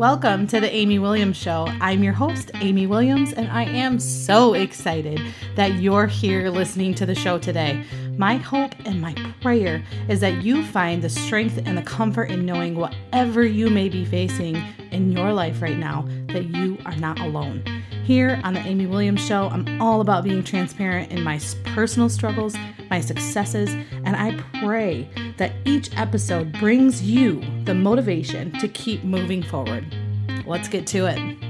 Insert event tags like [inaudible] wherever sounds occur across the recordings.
Welcome to the Amy Williams Show. I'm your host, Amy Williams, and I am so excited that you're here listening to the show today. My hope and my prayer is that you find the strength and the comfort in knowing whatever you may be facing in your life right now, that you are not alone. Here on the Amy Williams Show, I'm all about being transparent in my personal struggles, my successes, and I pray that each episode brings you the motivation to keep moving forward. Let's get to it.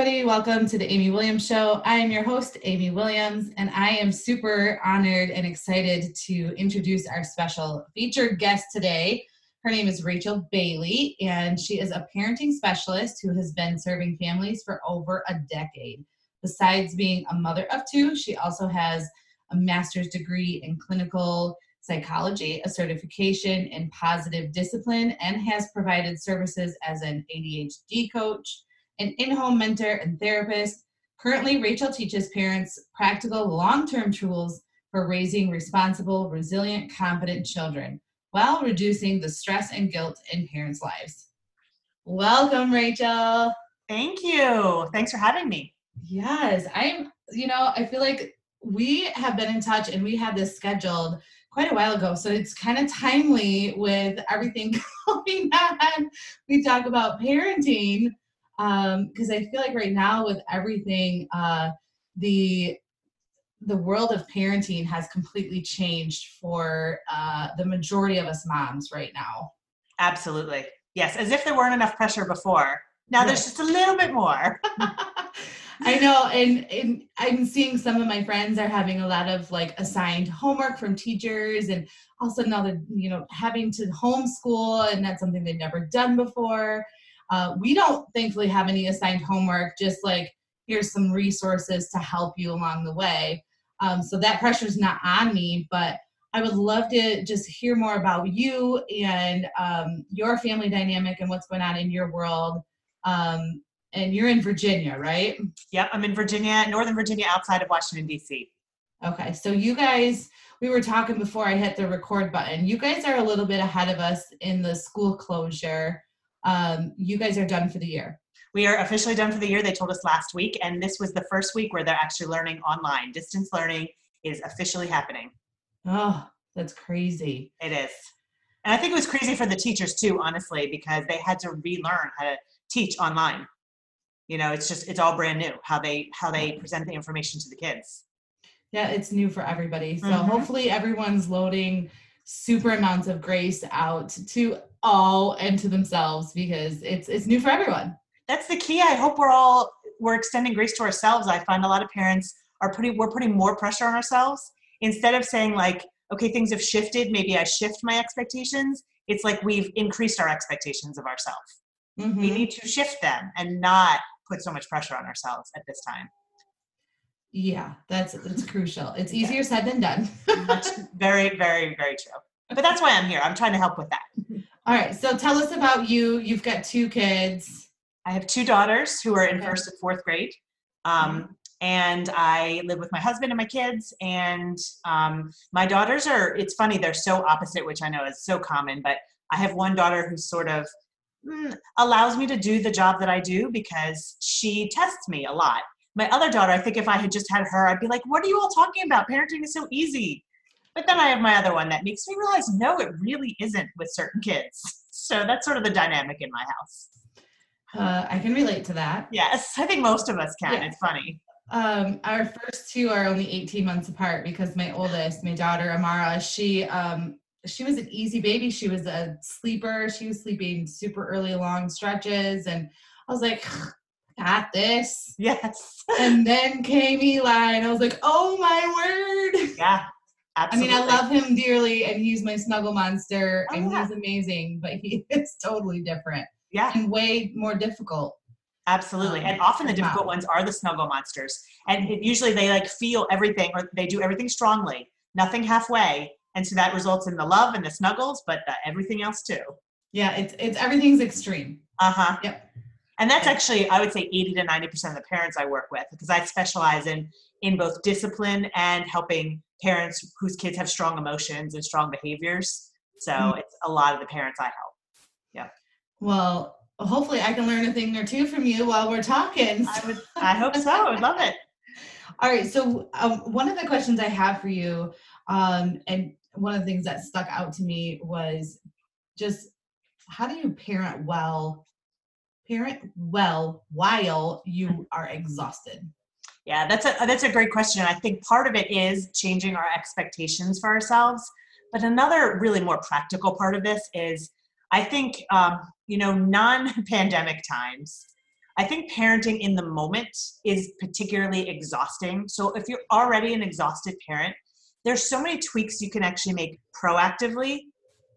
Everybody, welcome to the Amy Williams Show. I am your host, Amy Williams, and I am super honored and excited to introduce our special featured guest today. Her name is Rachel Bailey, and she is a parenting specialist who has been serving families for over a decade. Besides being a mother of two, she also has a master's degree in clinical psychology, a certification in positive discipline, and has provided services as an ADHD coach an in home mentor and therapist. Currently, Rachel teaches parents practical long term tools for raising responsible, resilient, confident children while reducing the stress and guilt in parents' lives. Welcome, Rachel. Thank you. Thanks for having me. Yes, I'm, you know, I feel like we have been in touch and we had this scheduled quite a while ago. So it's kind of timely with everything [laughs] going on. We talk about parenting because um, I feel like right now with everything, uh, the the world of parenting has completely changed for uh, the majority of us moms right now. Absolutely, yes. As if there weren't enough pressure before. Now there's just a little bit more. [laughs] I know, and, and I'm seeing some of my friends are having a lot of like assigned homework from teachers, and also now they're you know having to homeschool, and that's something they've never done before. Uh, we don't thankfully have any assigned homework, just like here's some resources to help you along the way. Um, so that pressure is not on me, but I would love to just hear more about you and um, your family dynamic and what's going on in your world. Um, and you're in Virginia, right? Yep, I'm in Virginia, Northern Virginia, outside of Washington, D.C. Okay, so you guys, we were talking before I hit the record button. You guys are a little bit ahead of us in the school closure um, you guys are done for the year. We are officially done for the year. They told us last week, and this was the first week where they're actually learning online. Distance learning is officially happening. Oh, that's crazy. It is. And I think it was crazy for the teachers too, honestly, because they had to relearn how to teach online. You know, it's just it's all brand new how they how they present the information to the kids. Yeah, it's new for everybody. So mm-hmm. hopefully everyone's loading super amounts of grace out to all and to themselves because it's it's new for everyone. That's the key. I hope we're all we're extending grace to ourselves. I find a lot of parents are putting we're putting more pressure on ourselves instead of saying like, okay, things have shifted. Maybe I shift my expectations. It's like we've increased our expectations of ourselves. Mm-hmm. We need to shift them and not put so much pressure on ourselves at this time. Yeah, that's that's crucial. It's easier yeah. said than done. [laughs] very, very, very true. But that's why I'm here. I'm trying to help with that. [laughs] All right. So tell us about you. You've got two kids. I have two daughters who are in okay. first and fourth grade. Um, mm-hmm. And I live with my husband and my kids. And um, my daughters are, it's funny, they're so opposite, which I know is so common. But I have one daughter who sort of mm, allows me to do the job that I do because she tests me a lot. My other daughter, I think if I had just had her, I'd be like, what are you all talking about? Parenting is so easy. But then I have my other one that makes me realize, no, it really isn't with certain kids. [laughs] So that's sort of the dynamic in my house. Uh, I can relate to that. Yes, I think most of us can. Yeah. It's funny. Um, our first two are only 18 months apart because my oldest, my daughter Amara, she um, she was an easy baby. She was a sleeper. She was sleeping super early, long stretches, and I was like, got this. Yes. And then came Eli, and I was like, oh my word. Yeah. Absolutely. I mean, I love him dearly, and he's my snuggle monster, oh, and yeah. he's amazing, but he [laughs] is totally different. Yeah. And way more difficult. Absolutely. Um, and often the difficult ones are the snuggle monsters. And it, usually they like feel everything or they do everything strongly, nothing halfway. And so that results in the love and the snuggles, but everything else too. Yeah, it's it's everything's extreme. Uh-huh. Yep. And that's actually, I would say 80 to 90% of the parents I work with because I specialize in in both discipline and helping parents whose kids have strong emotions and strong behaviors. So mm-hmm. it's a lot of the parents I help. Yeah. Well, hopefully I can learn a thing or two from you while we're talking. I would I hope so. I would love it. [laughs] All right. So um, one of the questions I have for you, um, and one of the things that stuck out to me was just how do you parent well parent well while you are exhausted? Yeah, that's a that's a great question. I think part of it is changing our expectations for ourselves, but another really more practical part of this is I think um, you know non-pandemic times. I think parenting in the moment is particularly exhausting. So if you're already an exhausted parent, there's so many tweaks you can actually make proactively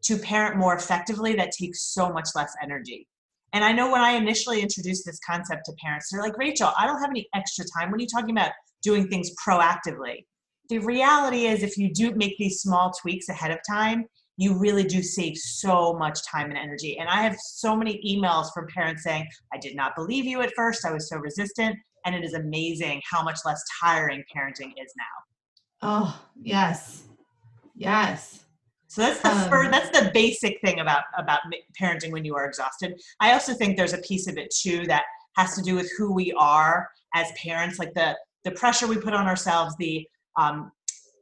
to parent more effectively that takes so much less energy. And I know when I initially introduced this concept to parents, they're like, Rachel, I don't have any extra time. What are you talking about doing things proactively? The reality is, if you do make these small tweaks ahead of time, you really do save so much time and energy. And I have so many emails from parents saying, I did not believe you at first. I was so resistant. And it is amazing how much less tiring parenting is now. Oh, yes. Yes. So that's the um, first, that's the basic thing about about parenting when you are exhausted. I also think there's a piece of it too that has to do with who we are as parents, like the the pressure we put on ourselves, the um,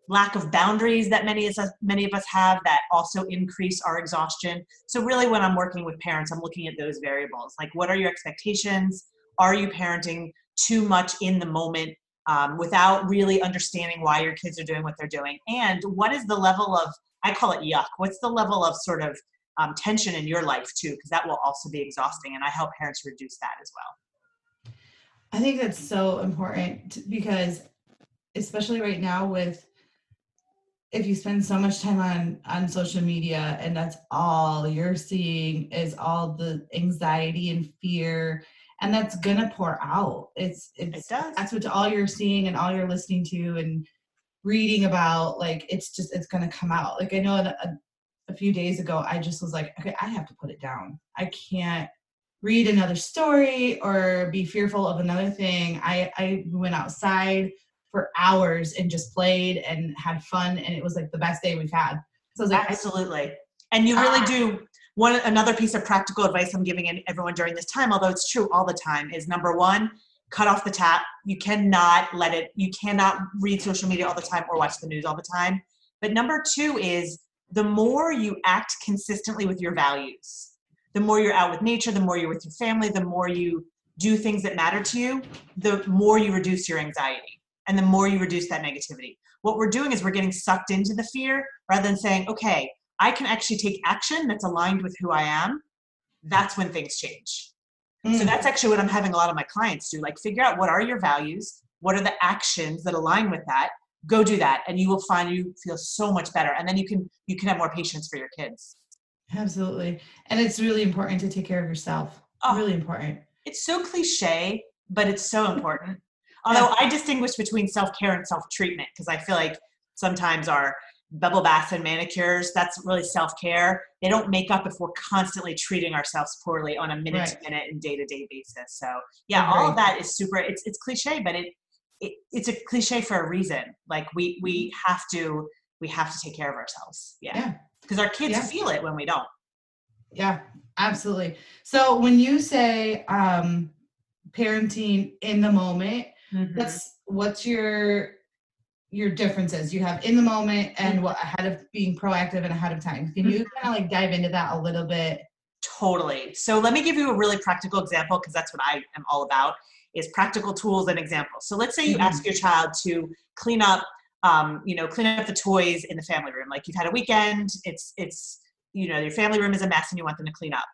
lack of boundaries that many of us many of us have that also increase our exhaustion. So really, when I'm working with parents, I'm looking at those variables. Like, what are your expectations? Are you parenting too much in the moment um, without really understanding why your kids are doing what they're doing? And what is the level of I call it yuck. What's the level of sort of um, tension in your life too? Because that will also be exhausting, and I help parents reduce that as well. I think that's so important because, especially right now, with if you spend so much time on on social media and that's all you're seeing is all the anxiety and fear and that's gonna pour out. It's it's it does. that's what all you're seeing and all you're listening to and reading about like it's just it's to come out. Like i know a, a few days ago i just was like okay i have to put it down. I can't read another story or be fearful of another thing. I i went outside for hours and just played and had fun and it was like the best day we've had. So like absolutely. And you really ah. do one another piece of practical advice i'm giving everyone during this time although it's true all the time is number one cut off the tap. You cannot let it, you cannot read social media all the time or watch the news all the time. But number two is the more you act consistently with your values, the more you're out with nature, the more you're with your family, the more you do things that matter to you, the more you reduce your anxiety and the more you reduce that negativity. What we're doing is we're getting sucked into the fear rather than saying, okay, I can actually take action that's aligned with who I am. That's when things change. Mm. So that's actually what I'm having a lot of my clients do. Like figure out what are your values, what are the actions that align with that. Go do that, and you will find you feel so much better. And then you can you can have more patience for your kids. Absolutely, and it's really important to take care of yourself. Oh, really important. It's so cliche, but it's so [laughs] important. Although. I distinguish between self care and self treatment because I feel like sometimes our bubble baths and manicures that's really self-care. They don't make up if we're constantly treating ourselves poorly on a minute to minute and day to day basis. So yeah all of that is super it's it's cliche but it, it it's a cliche for a reason. Like we we mm-hmm. have to we have to take care of ourselves. Yeah. Because yeah. our kids yeah. feel it when we don't. Yeah absolutely. So when you say um parenting in the moment mm-hmm. that's what's your your differences you have in the moment and mm-hmm. what ahead of being proactive and ahead of time. Can you mm-hmm. kind of like dive into that a little bit? Totally. So let me give you a really practical example because that's what I am all about is practical tools and examples. So let's say you mm-hmm. ask your child to clean up um, you know, clean up the toys in the family room. Like you've had a weekend, it's it's you know, your family room is a mess and you want them to clean up.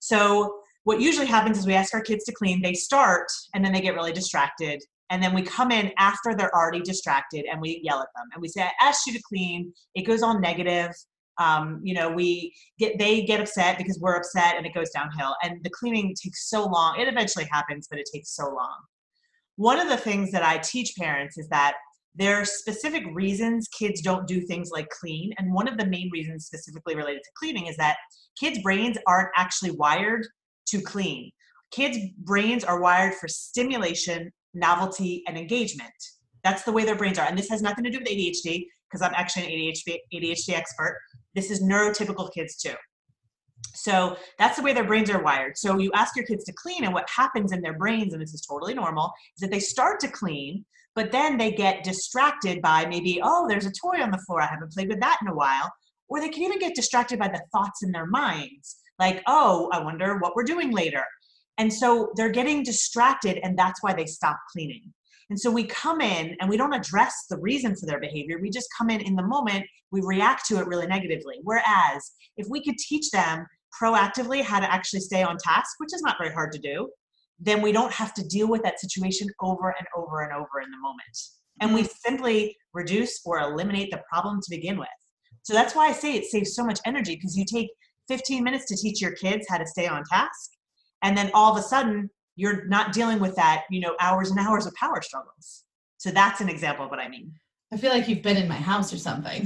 So what usually happens is we ask our kids to clean, they start and then they get really distracted and then we come in after they're already distracted and we yell at them and we say i asked you to clean. It goes all negative. Um, you know we get they get upset because we're upset and it goes downhill. And the cleaning takes so long. It eventually happens but it takes so long. One of the things that i teach parents is that there are specific reasons kids don't do things like clean. And one of the main reasons specifically related to cleaning is that kids brains aren't actually wired to clean. Kids' brains are wired for stimulation, novelty, and engagement. That's the way their brains are. And this has nothing to do with ADHD because I'm actually an ADHD, ADHD expert. This is neurotypical kids too. So that's the way their brains are wired. So you ask your kids to clean, and what happens in their brains, and this is totally normal, is that they start to clean, but then they get distracted by maybe, oh, there's a toy on the floor. I haven't played with that in a while. Or they can even get distracted by the thoughts in their minds, like, oh, I wonder what we're doing later. And so they're getting distracted, and that's why they stop cleaning. And so we come in and we don't address the reason for their behavior. We just come in in the moment, we react to it really negatively. Whereas if we could teach them proactively how to actually stay on task, which is not very hard to do, then we don't have to deal with that situation over and over and over in the moment. And we mm. simply reduce or eliminate the problem to begin with. So that's why I say it saves so much energy because you take 15 minutes to teach your kids how to stay on task. And then all of a sudden, you're not dealing with that, you know, hours and hours of power struggles. So that's an example of what I mean. I feel like you've been in my house or something.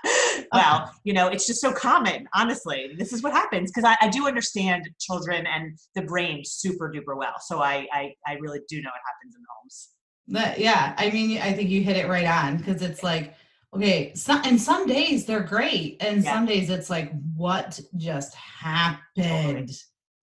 [laughs] well, you know, it's just so common, honestly. This is what happens because I, I, do understand children and the brain super duper well. So I, I, I really do know what happens in homes. That, yeah, I mean, I think you hit it right on because it's like, okay, and some days they're great, and yeah. some days it's like, what just happened?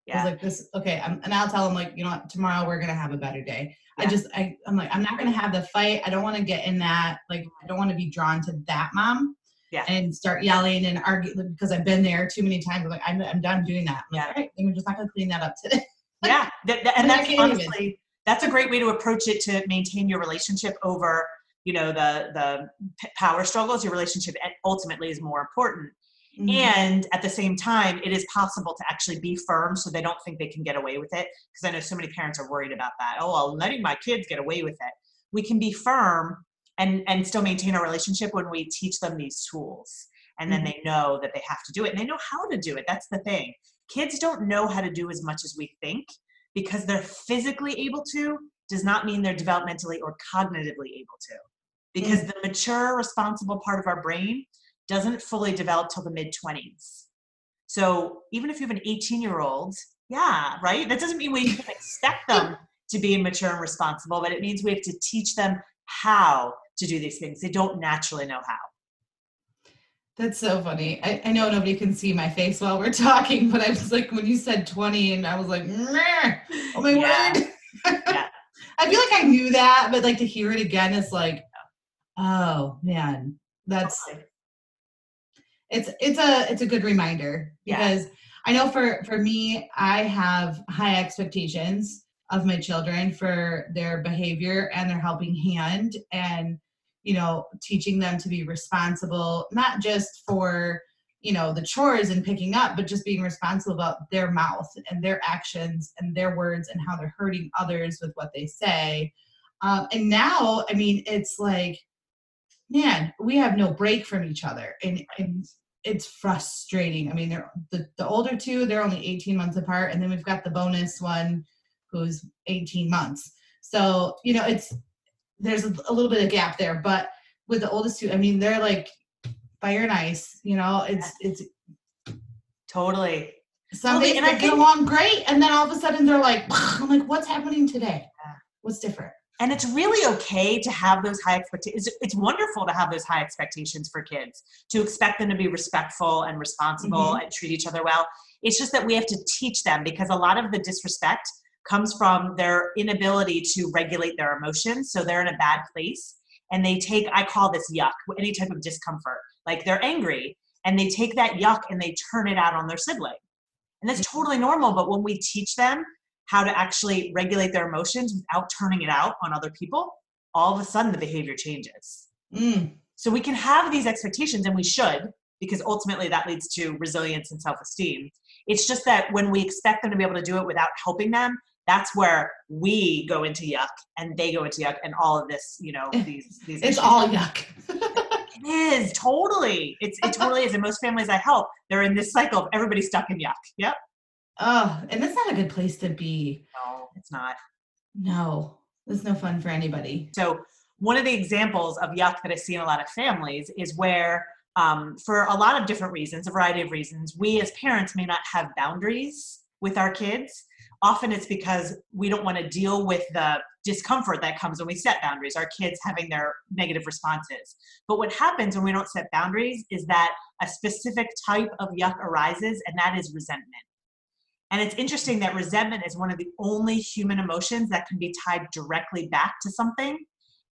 Yeah. I was like, this, okay, I'm, and I'll tell them like, you know, what, tomorrow we're gonna have a better day. Yeah. I just, I, I'm like, I'm not gonna have the fight. I don't want to get in that. Like, I don't want to be drawn to that mom. Yeah. And start yelling and argue because I've been there too many times. I'm like, I'm, I'm done doing that. I'm yeah. Like, All right, then we're just not gonna clean that up today. [laughs] yeah, and that's honestly, even. that's a great way to approach it to maintain your relationship over you know the the power struggles your relationship eh, ultimately is more important mm-hmm. and at the same time it is possible to actually be firm so they don't think they can get away with it because i know so many parents are worried about that oh well letting my kids get away with it we can be firm and and still maintain a relationship when we teach them these tools and then mm-hmm. they know that they have to do it and they know how to do it that's the thing kids don't know how to do as much as we think because they're physically able to does not mean they're developmentally or cognitively able to because mm. the mature, responsible part of our brain doesn't fully develop till the mid 20s. So even if you have an 18 year old, yeah, right? That doesn't mean we can expect [laughs] them to be mature and responsible, but it means we have to teach them how to do these things. They don't naturally know how. That's so funny. I, I know nobody can see my face while we're talking, but I was like, when you said 20, and I was like, oh my yeah. word. yeah. [laughs] I feel like I knew that, but like to hear it again is like, Oh man, that's it's it's a it's a good reminder because yeah. I know for for me I have high expectations of my children for their behavior and their helping hand and you know teaching them to be responsible not just for you know the chores and picking up but just being responsible about their mouth and their actions and their words and how they're hurting others with what they say um, and now i mean it's like man, we have no break from each other. And, and it's frustrating. I mean, they're the, the older two, they're only 18 months apart. And then we've got the bonus one who's 18 months. So, you know, it's, there's a, a little bit of gap there, but with the oldest two, I mean, they're like fire and ice, you know, it's, it's totally. Some days they get along great. And then all of a sudden they're like, I'm like, what's happening today? What's different? And it's really okay to have those high expectations it's wonderful to have those high expectations for kids to expect them to be respectful and responsible mm-hmm. and treat each other well it's just that we have to teach them because a lot of the disrespect comes from their inability to regulate their emotions so they're in a bad place and they take i call this yuck any type of discomfort like they're angry and they take that yuck and they turn it out on their sibling and that's mm-hmm. totally normal but when we teach them how to actually regulate their emotions without turning it out on other people, all of a sudden the behavior changes. Mm. So we can have these expectations, and we should, because ultimately that leads to resilience and self esteem. It's just that when we expect them to be able to do it without helping them, that's where we go into yuck and they go into yuck and all of this, you know, [laughs] these these It's issues. all yuck. it is totally. It's it totally is. And most families I help, they're in this cycle of everybody stuck in yuck. Yep. Oh, and that's not a good place to be. No, it's not. No, it's no fun for anybody. So, one of the examples of yuck that I see in a lot of families is where, um, for a lot of different reasons, a variety of reasons, we as parents may not have boundaries with our kids, often it's because we don't want to deal with the discomfort that comes when we set boundaries, our kids having their negative responses. But what happens when we don't set boundaries is that a specific type of yuck arises, and that is resentment. And it's interesting that resentment is one of the only human emotions that can be tied directly back to something.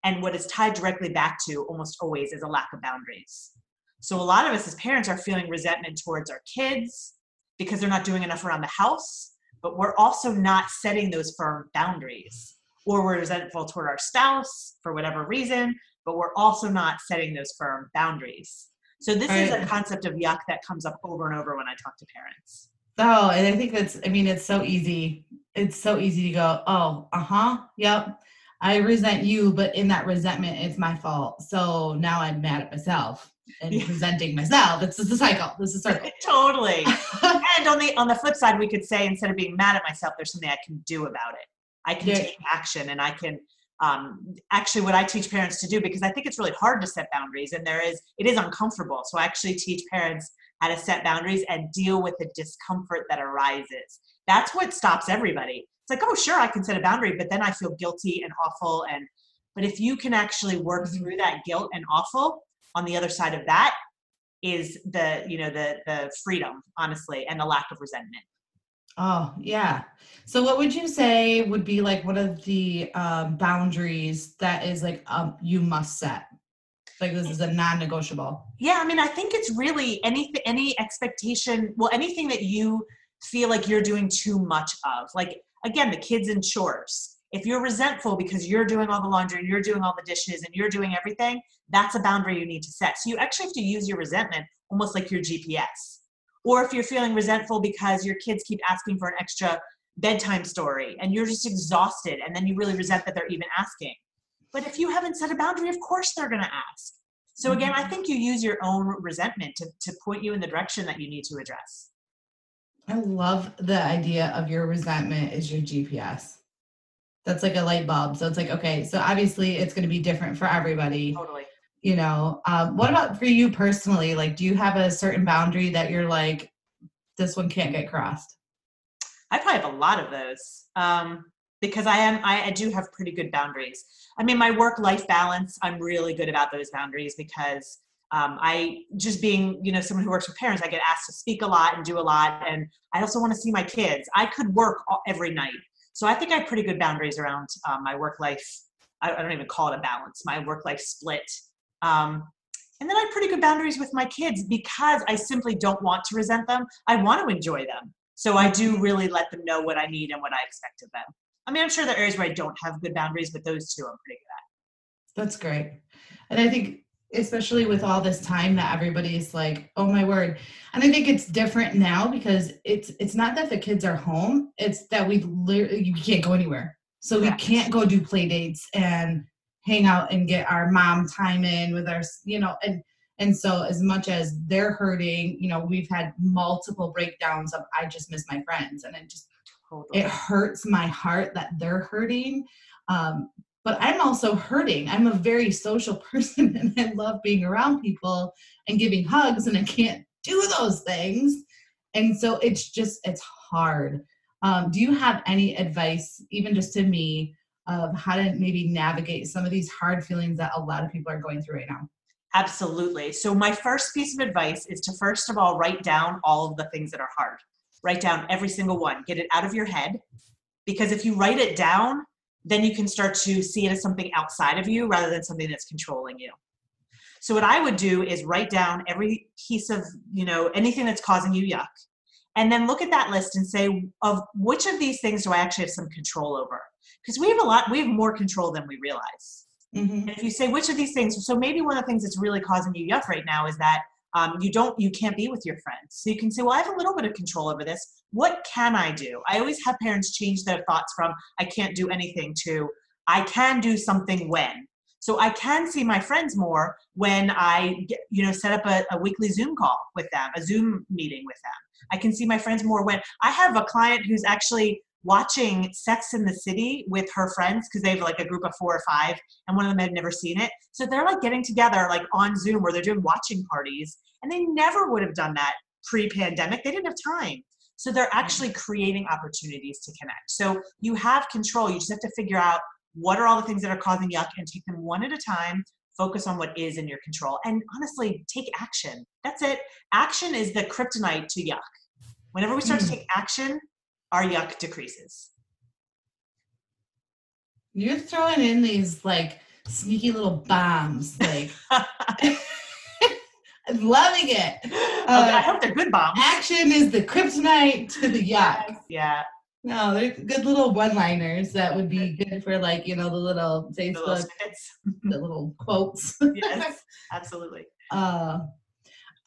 And what is tied directly back to almost always is a lack of boundaries. So a lot of us as parents are feeling resentment towards our kids because they're not doing enough around the house, but we're also not setting those firm boundaries. Or we're resentful toward our spouse for whatever reason, but we're also not setting those firm boundaries. So this right. is a concept of yuck that comes up over and over when I talk to parents. Oh, and I think that's, I mean, it's so easy. It's so easy to go, oh, uh huh, yep. I resent you, but in that resentment, it's my fault. So now I'm mad at myself and yeah. resenting myself. It's just a cycle. This is a [laughs] circle. totally. [laughs] and on the on the flip side, we could say instead of being mad at myself, there's something I can do about it. I can yeah. take action and I can um, actually what I teach parents to do because I think it's really hard to set boundaries and there is it is uncomfortable. So I actually teach parents how to set boundaries and deal with the discomfort that arises. That's what stops everybody. It's like, oh, sure, I can set a boundary, but then I feel guilty and awful. And but if you can actually work mm-hmm. through that guilt and awful, on the other side of that is the you know the the freedom, honestly, and the lack of resentment. Oh yeah. So what would you say would be like one of the um, boundaries that is like um, you must set? Like this is a non-negotiable. Yeah i mean i think it's really any any expectation well anything that you feel like you're doing too much of. Like again the kids and chores. If you're resentful because you're doing all the laundry and you're doing all the dishes and you're doing everything that's a boundary you need to set. So you actually have to use your resentment almost like your gps or if you're feeling resentful because your kids keep asking for an extra bedtime story and you're just exhausted and then you really resent that they're even asking but if you haven't set a boundary, of course they're going to ask. So again, I mm-hmm. think you use your own resentment to, to point you in the direction that you need to address. I love the idea of your resentment is your GPS. That's like a light bulb. So it's like, okay, so obviously it's going to be different for everybody. Totally. You know, um, what about for you personally? Like, do you have a certain boundary that you're like, this one can't get crossed? I probably have a lot of those. Um, because I am I, I do have pretty good boundaries. I mean, my work life balance, I'm really good about those boundaries because um, I just being you know someone who works with parents, I get asked to speak a lot and do a lot, and I also want to see my kids. I could work every night, so I think I have pretty good boundaries around um, my work life. I, I, don't even call it a balance. My work life split. Um, and then I have pretty good boundaries with my kids because I simply don't want to resent them. I want to enjoy them. So I do really let them know what I need and what I expect of them. I mean, I'm sure there are areas where I don't have good boundaries, but those two I'm pretty good at. That's great. And I think especially with all this time that everybody's like oh my word and i think it's different now because it's it's not that the kids are home it's that we literally you can't go anywhere so we can't go do play dates and hang out and get our mom time in with our you know and and so as much as they're hurting you know we've had multiple breakdowns of i just miss my friends and it just Totally. It hurts my heart that they're hurting. Um, but I'm also hurting. I'm a very social [laughs] person and I love being around people and giving hugs, and I can't do those things. And so it's just, it's hard. Um, do you have any advice, even just to me, of how to maybe navigate some of these hard feelings that a lot of people are going through right now? Absolutely. So, my first piece of advice is to first of all write down all of the things that are hard write down every single one get it out of your head. Because if you write it down then you can start to see it as something outside of you rather than something that's controlling you. So what i would do is write down every piece of you know anything that's causing you yuck. And then look at that list and say of which of these things do i actually have some control over? Because we have a lot we have more control than we realize. Mm-hmm. and if you say which of these things so maybe one of the things that's really causing you yuck right now is that um, you don't you can't be with your friends. So you can say well i have a little bit of control over this. What can i do? I always have parents change their thoughts from i can't do anything to i can do something when. So i can see my friends more when i get, you know set up a, a weekly zoom call with them a zoom meeting with them. I can see my friends more when i have a client who's actually watching Sex in the City with her friends because they have like a group of four or five, and one of them had never seen it. So they're like getting together like on Zoom where they're doing watching parties, and they never would have done that pre-pandemic. They didn't have time. So they're actually creating opportunities to connect. So you have control. You just have to figure out what are all the things that are causing yuck and take them one at a time. Focus on what is in your control. And honestly, take action. That's it. Action is the kryptonite to yuck. Whenever we start mm. to take action, our yuck decreases. You're throwing in these like sneaky little bombs. Like, I'm [laughs] [laughs] loving it. Uh, I hope they're good bombs. Action is the kryptonite to the [laughs] yuck. Yeah. No, they're good little one-liners that would be good for like you know the little Facebook, the little, the little quotes. yes, absolutely. Uh,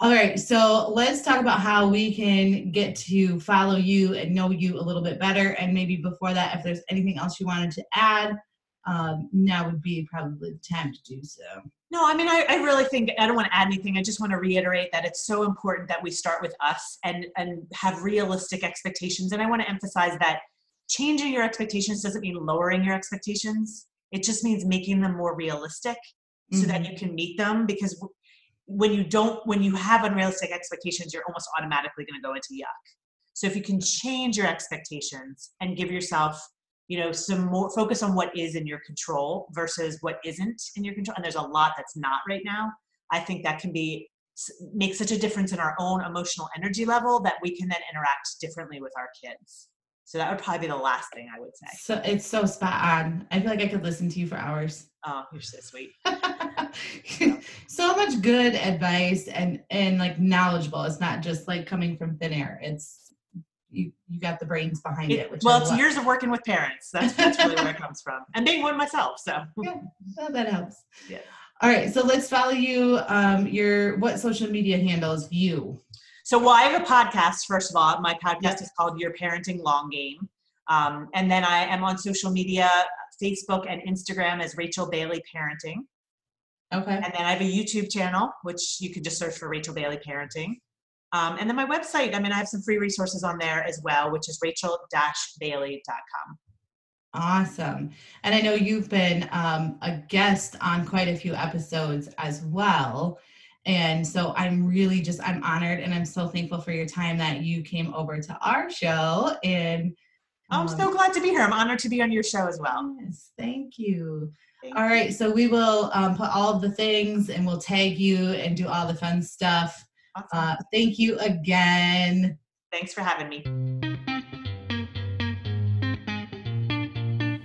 all right, so let's talk about how we can get to follow you and know you a little bit better. And maybe before that, if there's anything else you wanted to add, um, now would be probably the time to do so. No, I mean, I, I really think I don't want to add anything. I just want to reiterate that it's so important that we start with us and and have realistic expectations. And I want to emphasize that changing your expectations doesn't mean lowering your expectations. It just means making them more realistic so mm-hmm. that you can meet them. Because when you don't, when you have unrealistic expectations, you're almost automatically going to go into yuck. So if you can change your expectations and give yourself you know some more focus on what is in your control versus what isn't in your control and there's a lot that's not right now i think that can be make such a difference in our own emotional energy level that we can then interact differently with our kids so that would probably be the last thing i would say so it's so spot on i feel like i could listen to you for hours oh you're so sweet [laughs] so much good advice and and like knowledgeable it's not just like coming from thin air it's you you got the brains behind it. it well, it's years of working with parents. That's that's really where it comes from, [laughs] and being one myself. So yeah, so that helps. Yeah. All right, so let's follow you. Um, your what social media handles you? So, well, I have a podcast. First of all, my podcast yep. is called Your Parenting Long Game, um, and then I am on social media, Facebook and Instagram as Rachel Bailey Parenting. Okay. And then I have a YouTube channel, which you can just search for Rachel Bailey Parenting. Um, and then my website, I mean, I have some free resources on there as well, which is rachel-bailey.com. Awesome. And I know you've been um, a guest on quite a few episodes as well. And so I'm really just, I'm honored and I'm so thankful for your time that you came over to our show. And um, I'm so um, glad to be here. I'm honored to be on your show as well. Yes, thank you. Thank all right, you. so we will um, put all of the things and we'll tag you and do all the fun stuff. Awesome. Uh, thank you again. Thanks for having me.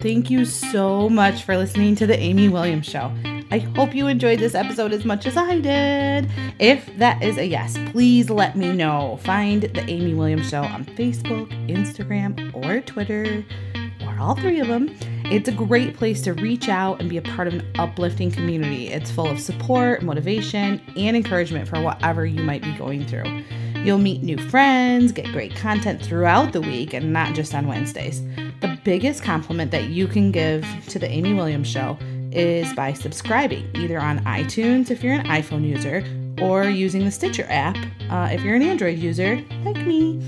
Thank you so much for listening to the Amy Williams Show. I hope you enjoyed this episode as much as I did. If that is a yes, please let me know. Find the Amy Williams Show on Facebook, Instagram, or Twitter, or all three of them. It's a great place to reach out and be a part of an uplifting community. It's full of support, motivation, and encouragement for whatever you might be going through. You'll meet new friends, get great content throughout the week, and not just on Wednesdays. The biggest compliment that you can give to The Amy Williams Show is by subscribing, either on iTunes if you're an iPhone user, or using the Stitcher app uh, if you're an Android user like me.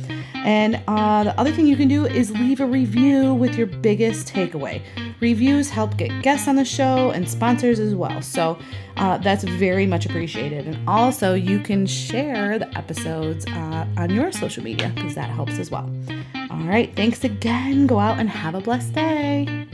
And uh, the other thing you can do is leave a review with your biggest takeaway. Reviews help get guests on the show and sponsors as well. So uh, that's very much appreciated. And also, you can share the episodes uh, on your social media because that helps as well. All right, thanks again. Go out and have a blessed day.